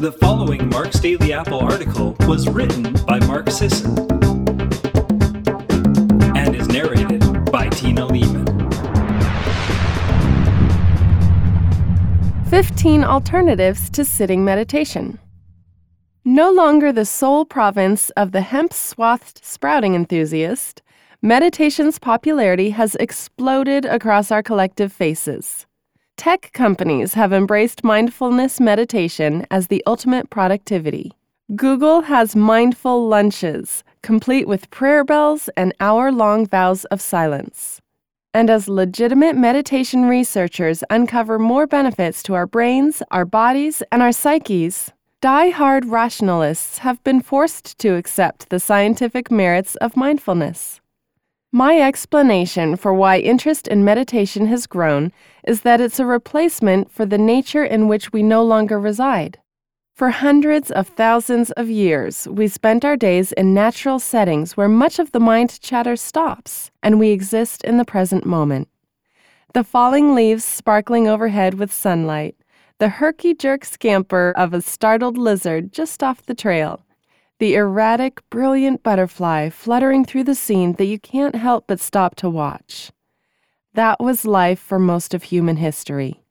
The following Mark's Daily Apple article was written by Mark Sisson and is narrated by Tina Leaman. 15 alternatives to sitting meditation. No longer the sole province of the hemp swathed sprouting enthusiast, meditation's popularity has exploded across our collective faces. Tech companies have embraced mindfulness meditation as the ultimate productivity. Google has mindful lunches, complete with prayer bells and hour long vows of silence. And as legitimate meditation researchers uncover more benefits to our brains, our bodies, and our psyches, die-hard rationalists have been forced to accept the scientific merits of mindfulness. My explanation for why interest in meditation has grown is that it's a replacement for the nature in which we no longer reside. For hundreds of thousands of years, we spent our days in natural settings where much of the mind chatter stops and we exist in the present moment. The falling leaves sparkling overhead with sunlight, the herky jerk scamper of a startled lizard just off the trail, the erratic, brilliant butterfly fluttering through the scene that you can't help but stop to watch. That was life for most of human history.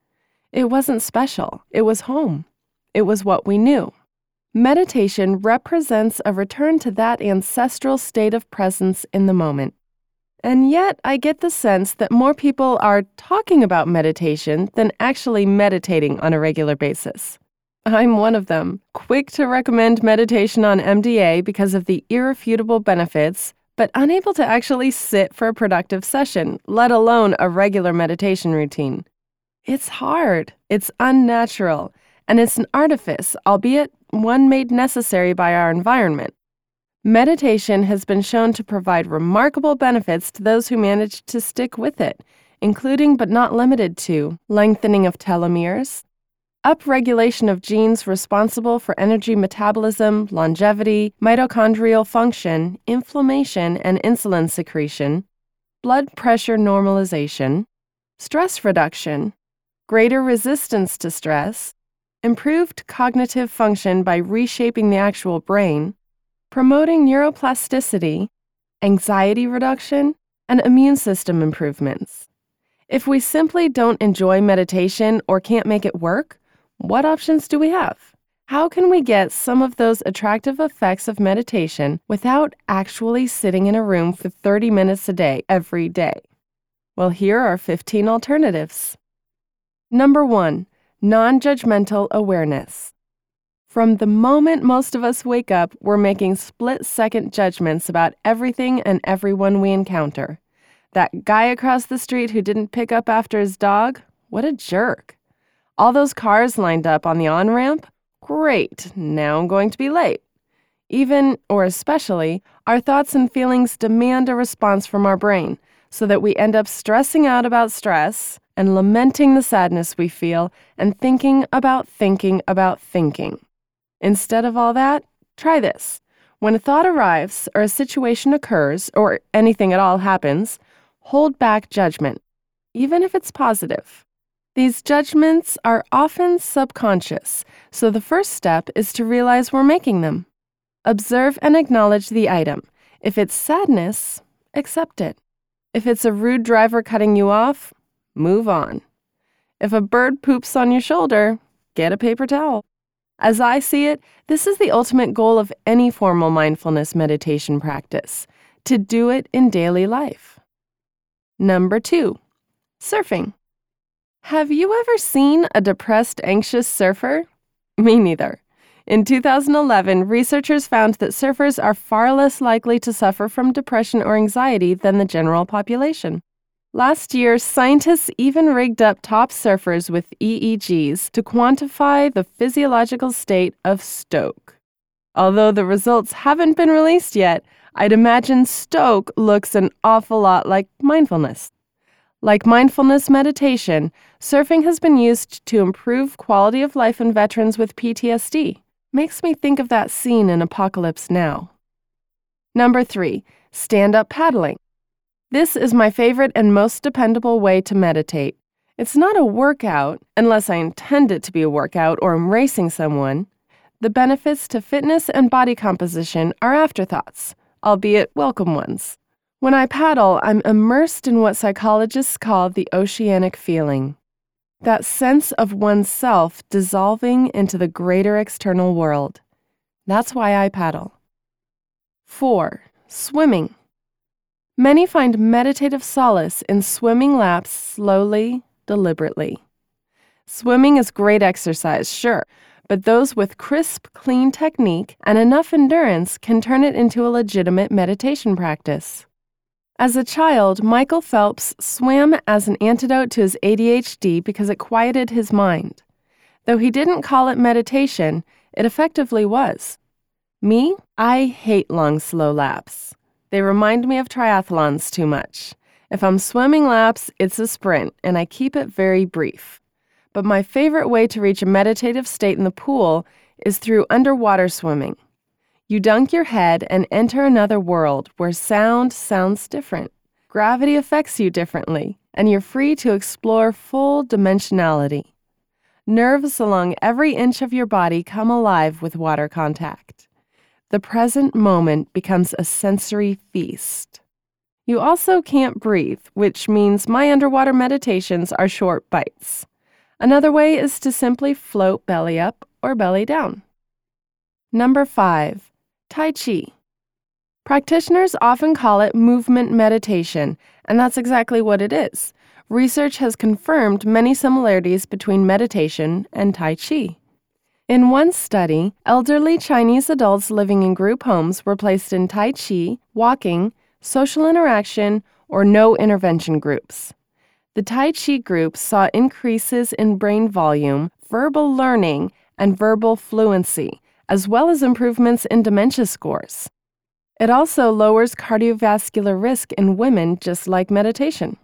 It wasn't special, it was home. It was what we knew. Meditation represents a return to that ancestral state of presence in the moment. And yet, I get the sense that more people are talking about meditation than actually meditating on a regular basis. I'm one of them, quick to recommend meditation on MDA because of the irrefutable benefits, but unable to actually sit for a productive session, let alone a regular meditation routine. It's hard, it's unnatural, and it's an artifice, albeit one made necessary by our environment. Meditation has been shown to provide remarkable benefits to those who manage to stick with it, including but not limited to lengthening of telomeres, upregulation of genes responsible for energy metabolism, longevity, mitochondrial function, inflammation and insulin secretion, blood pressure normalization, stress reduction, greater resistance to stress, improved cognitive function by reshaping the actual brain, promoting neuroplasticity, anxiety reduction, and immune system improvements. If we simply don't enjoy meditation or can't make it work, what options do we have? How can we get some of those attractive effects of meditation without actually sitting in a room for 30 minutes a day every day? Well, here are 15 alternatives. Number one, non judgmental awareness. From the moment most of us wake up, we're making split second judgments about everything and everyone we encounter. That guy across the street who didn't pick up after his dog? What a jerk. All those cars lined up on the on ramp? Great, now I'm going to be late. Even, or especially, our thoughts and feelings demand a response from our brain, so that we end up stressing out about stress and lamenting the sadness we feel and thinking about thinking about thinking. Instead of all that, try this. When a thought arrives, or a situation occurs, or anything at all happens, hold back judgment, even if it's positive. These judgments are often subconscious, so the first step is to realize we're making them. Observe and acknowledge the item. If it's sadness, accept it. If it's a rude driver cutting you off, move on. If a bird poops on your shoulder, get a paper towel. As I see it, this is the ultimate goal of any formal mindfulness meditation practice to do it in daily life. Number two, surfing. Have you ever seen a depressed, anxious surfer? Me neither. In 2011, researchers found that surfers are far less likely to suffer from depression or anxiety than the general population. Last year, scientists even rigged up top surfers with EEGs to quantify the physiological state of stoke. Although the results haven't been released yet, I'd imagine stoke looks an awful lot like mindfulness. Like mindfulness meditation, surfing has been used to improve quality of life in veterans with PTSD. Makes me think of that scene in Apocalypse Now. Number three, stand up paddling. This is my favorite and most dependable way to meditate. It's not a workout, unless I intend it to be a workout or I'm racing someone. The benefits to fitness and body composition are afterthoughts, albeit welcome ones. When I paddle, I'm immersed in what psychologists call the oceanic feeling that sense of oneself dissolving into the greater external world. That's why I paddle. 4. Swimming. Many find meditative solace in swimming laps slowly, deliberately. Swimming is great exercise, sure, but those with crisp, clean technique and enough endurance can turn it into a legitimate meditation practice. As a child, Michael Phelps swam as an antidote to his ADHD because it quieted his mind. Though he didn't call it meditation, it effectively was. Me, I hate long, slow laps. They remind me of triathlons too much. If I'm swimming laps, it's a sprint, and I keep it very brief. But my favorite way to reach a meditative state in the pool is through underwater swimming. You dunk your head and enter another world where sound sounds different. Gravity affects you differently, and you're free to explore full dimensionality. Nerves along every inch of your body come alive with water contact. The present moment becomes a sensory feast. You also can't breathe, which means my underwater meditations are short bites. Another way is to simply float belly up or belly down. Number five, Tai Chi. Practitioners often call it movement meditation, and that's exactly what it is. Research has confirmed many similarities between meditation and Tai Chi. In one study, elderly Chinese adults living in group homes were placed in Tai Chi, walking, social interaction, or no intervention groups. The Tai Chi groups saw increases in brain volume, verbal learning, and verbal fluency, as well as improvements in dementia scores. It also lowers cardiovascular risk in women, just like meditation.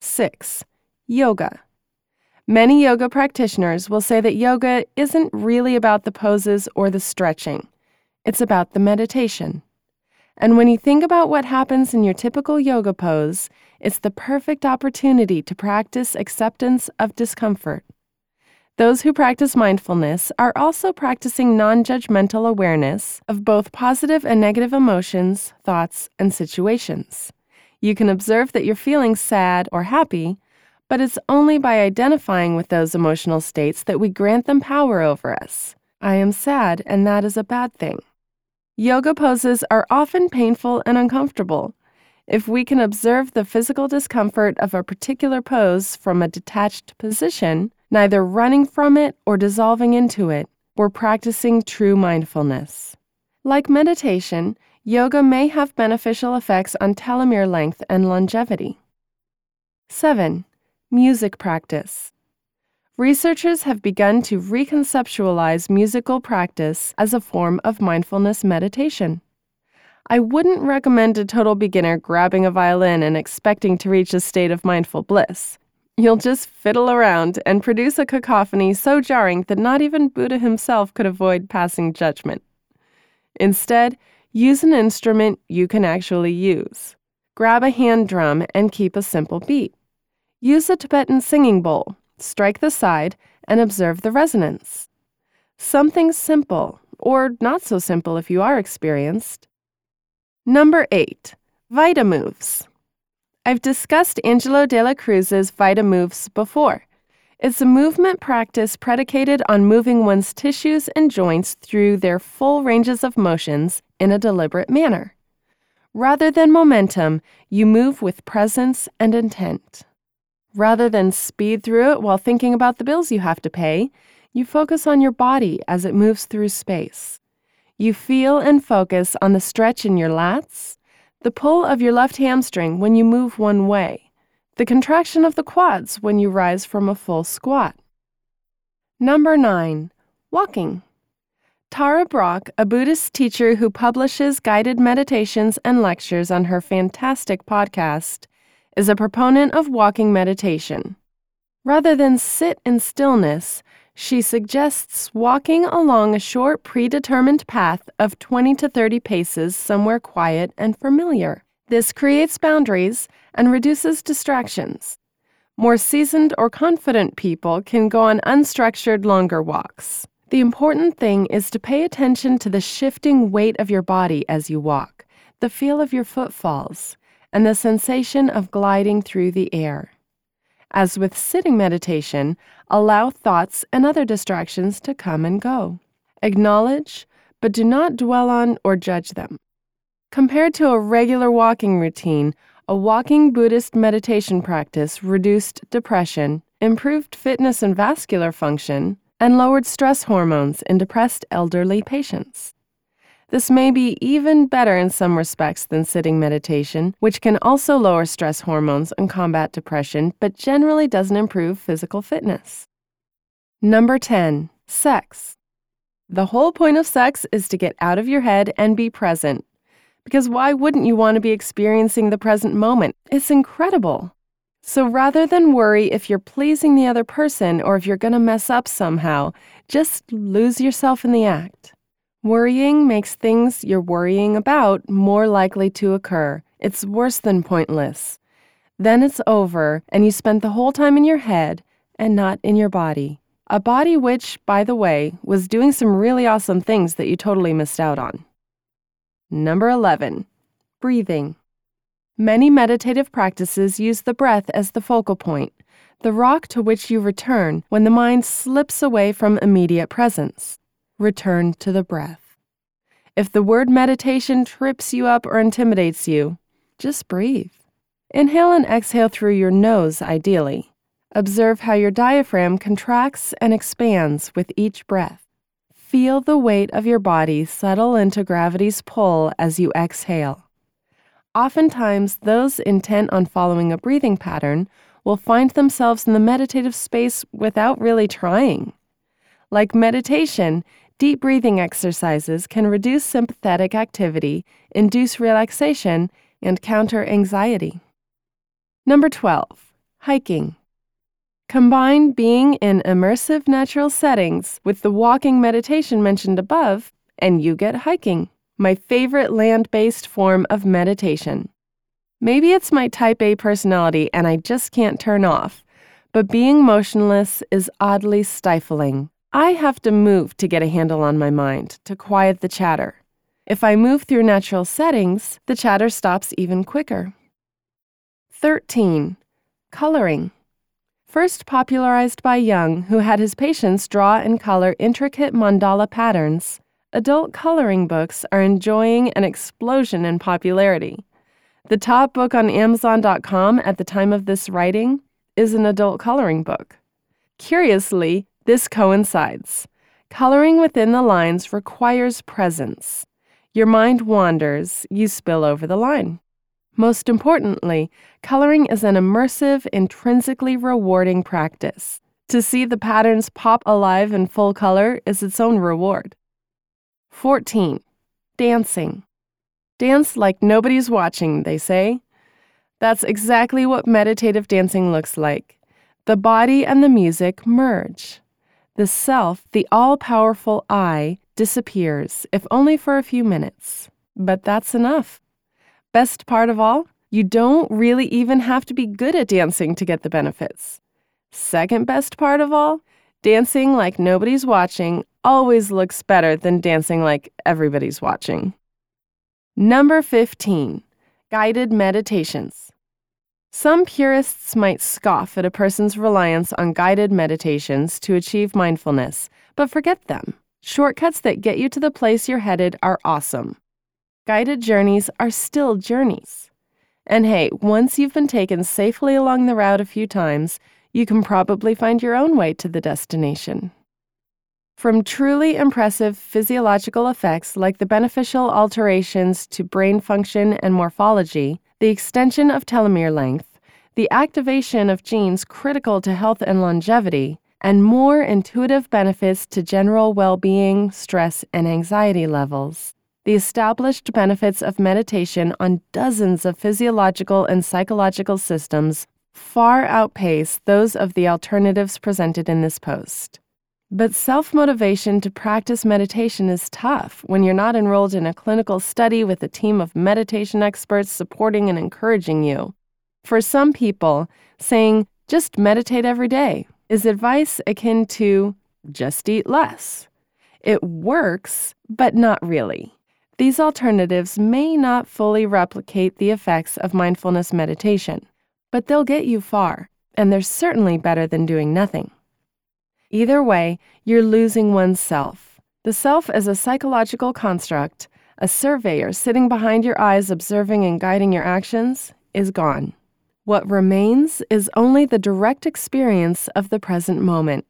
6. Yoga. Many yoga practitioners will say that yoga isn't really about the poses or the stretching, it's about the meditation. And when you think about what happens in your typical yoga pose, it's the perfect opportunity to practice acceptance of discomfort. Those who practice mindfulness are also practicing non judgmental awareness of both positive and negative emotions, thoughts, and situations. You can observe that you're feeling sad or happy, but it's only by identifying with those emotional states that we grant them power over us. I am sad, and that is a bad thing. Yoga poses are often painful and uncomfortable. If we can observe the physical discomfort of a particular pose from a detached position, neither running from it or dissolving into it. We're practicing true mindfulness. Like meditation, yoga may have beneficial effects on telomere length and longevity. 7. Music practice. Researchers have begun to reconceptualize musical practice as a form of mindfulness meditation. I wouldn't recommend a total beginner grabbing a violin and expecting to reach a state of mindful bliss. You'll just fiddle around and produce a cacophony so jarring that not even Buddha himself could avoid passing judgment. Instead, use an instrument you can actually use. Grab a hand drum and keep a simple beat. Use a Tibetan singing bowl, strike the side, and observe the resonance. Something simple, or not so simple if you are experienced. Number 8. Vita Moves. I've discussed Angelo de la Cruz's Vita Moves before. It's a movement practice predicated on moving one's tissues and joints through their full ranges of motions in a deliberate manner. Rather than momentum, you move with presence and intent. Rather than speed through it while thinking about the bills you have to pay, you focus on your body as it moves through space. You feel and focus on the stretch in your lats, the pull of your left hamstring when you move one way, the contraction of the quads when you rise from a full squat. Number 9. Walking. Tara Brach, a Buddhist teacher who publishes guided meditations and lectures on her fantastic podcast, is a proponent of walking meditation. Rather than sit in stillness, she suggests walking along a short predetermined path of 20 to 30 paces somewhere quiet and familiar. This creates boundaries and reduces distractions. More seasoned or confident people can go on unstructured longer walks. The important thing is to pay attention to the shifting weight of your body as you walk, the feel of your footfalls, and the sensation of gliding through the air. As with sitting meditation, allow thoughts and other distractions to come and go. Acknowledge, but do not dwell on or judge them. Compared to a regular walking routine, a walking Buddhist meditation practice reduced depression, improved fitness and vascular function, and lowered stress hormones in depressed elderly patients. This may be even better in some respects than sitting meditation, which can also lower stress hormones and combat depression, but generally doesn't improve physical fitness. Number 10. Sex. The whole point of sex is to get out of your head and be present. Because why wouldn't you want to be experiencing the present moment? It's incredible. So rather than worry if you're pleasing the other person or if you're going to mess up somehow, just lose yourself in the act. Worrying makes things you're worrying about more likely to occur. It's worse than pointless. Then it's over, and you spent the whole time in your head and not in your body. A body which, by the way, was doing some really awesome things that you totally missed out on. Number 11. Breathing. Many meditative practices use the breath as the focal point, the rock to which you return when the mind slips away from immediate presence return to the breath. If the word meditation trips you up or intimidates you, just breathe. Inhale and exhale through your nose, ideally. Observe how your diaphragm contracts and expands with each breath. Feel the weight of your body settle into gravity's pull as you exhale. Oftentimes, those intent on following a breathing pattern will find themselves in the meditative space without really trying. Like meditation, Deep breathing exercises can reduce sympathetic activity, induce relaxation, and counter anxiety. Number 12. Hiking. Combine being in immersive natural settings with the walking meditation mentioned above, and you get hiking, my favorite land based form of meditation. Maybe it's my type A personality and I just can't turn off, but being motionless is oddly stifling. I have to move to get a handle on my mind, to quiet the chatter. If I move through natural settings, the chatter stops even quicker. 13. Coloring. First popularized by Jung, who had his patients draw and color intricate mandala patterns, adult coloring books are enjoying an explosion in popularity. The top book on Amazon.com at the time of this writing is an adult coloring book. Curiously, this coincides. Coloring within the lines requires presence. Your mind wanders, you spill over the line. Most importantly, coloring is an immersive, intrinsically rewarding practice. To see the patterns pop alive in full color is its own reward. 14. Dancing. Dance like nobody's watching, they say. That's exactly what meditative dancing looks like. The body and the music merge. The self, the all powerful I, disappears, if only for a few minutes. But that's enough. Best part of all, you don't really even have to be good at dancing to get the benefits. Second best part of all, dancing like nobody's watching always looks better than dancing like everybody's watching. Number 15 Guided Meditations. Some purists might scoff at a person's reliance on guided meditations to achieve mindfulness, but forget them. Shortcuts that get you to the place you're headed are awesome. Guided journeys are still journeys. And hey, once you've been taken safely along the route a few times, you can probably find your own way to the destination. From truly impressive physiological effects like the beneficial alterations to brain function and morphology, the extension of telomere length, the activation of genes critical to health and longevity, and more intuitive benefits to general well being, stress, and anxiety levels. The established benefits of meditation on dozens of physiological and psychological systems far outpace those of the alternatives presented in this post. But self motivation to practice meditation is tough when you're not enrolled in a clinical study with a team of meditation experts supporting and encouraging you. For some people, saying, just meditate every day is advice akin to just eat less. It works, but not really. These alternatives may not fully replicate the effects of mindfulness meditation, but they'll get you far, and they're certainly better than doing nothing. Either way, you're losing oneself. The self is a psychological construct, a surveyor sitting behind your eyes observing and guiding your actions, is gone. What remains is only the direct experience of the present moment,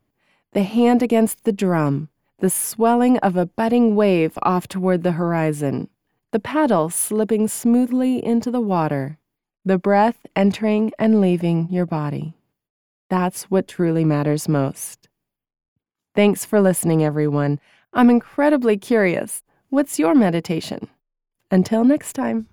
the hand against the drum, the swelling of a budding wave off toward the horizon, the paddle slipping smoothly into the water, the breath entering and leaving your body. That's what truly matters most. Thanks for listening, everyone. I'm incredibly curious. What's your meditation? Until next time.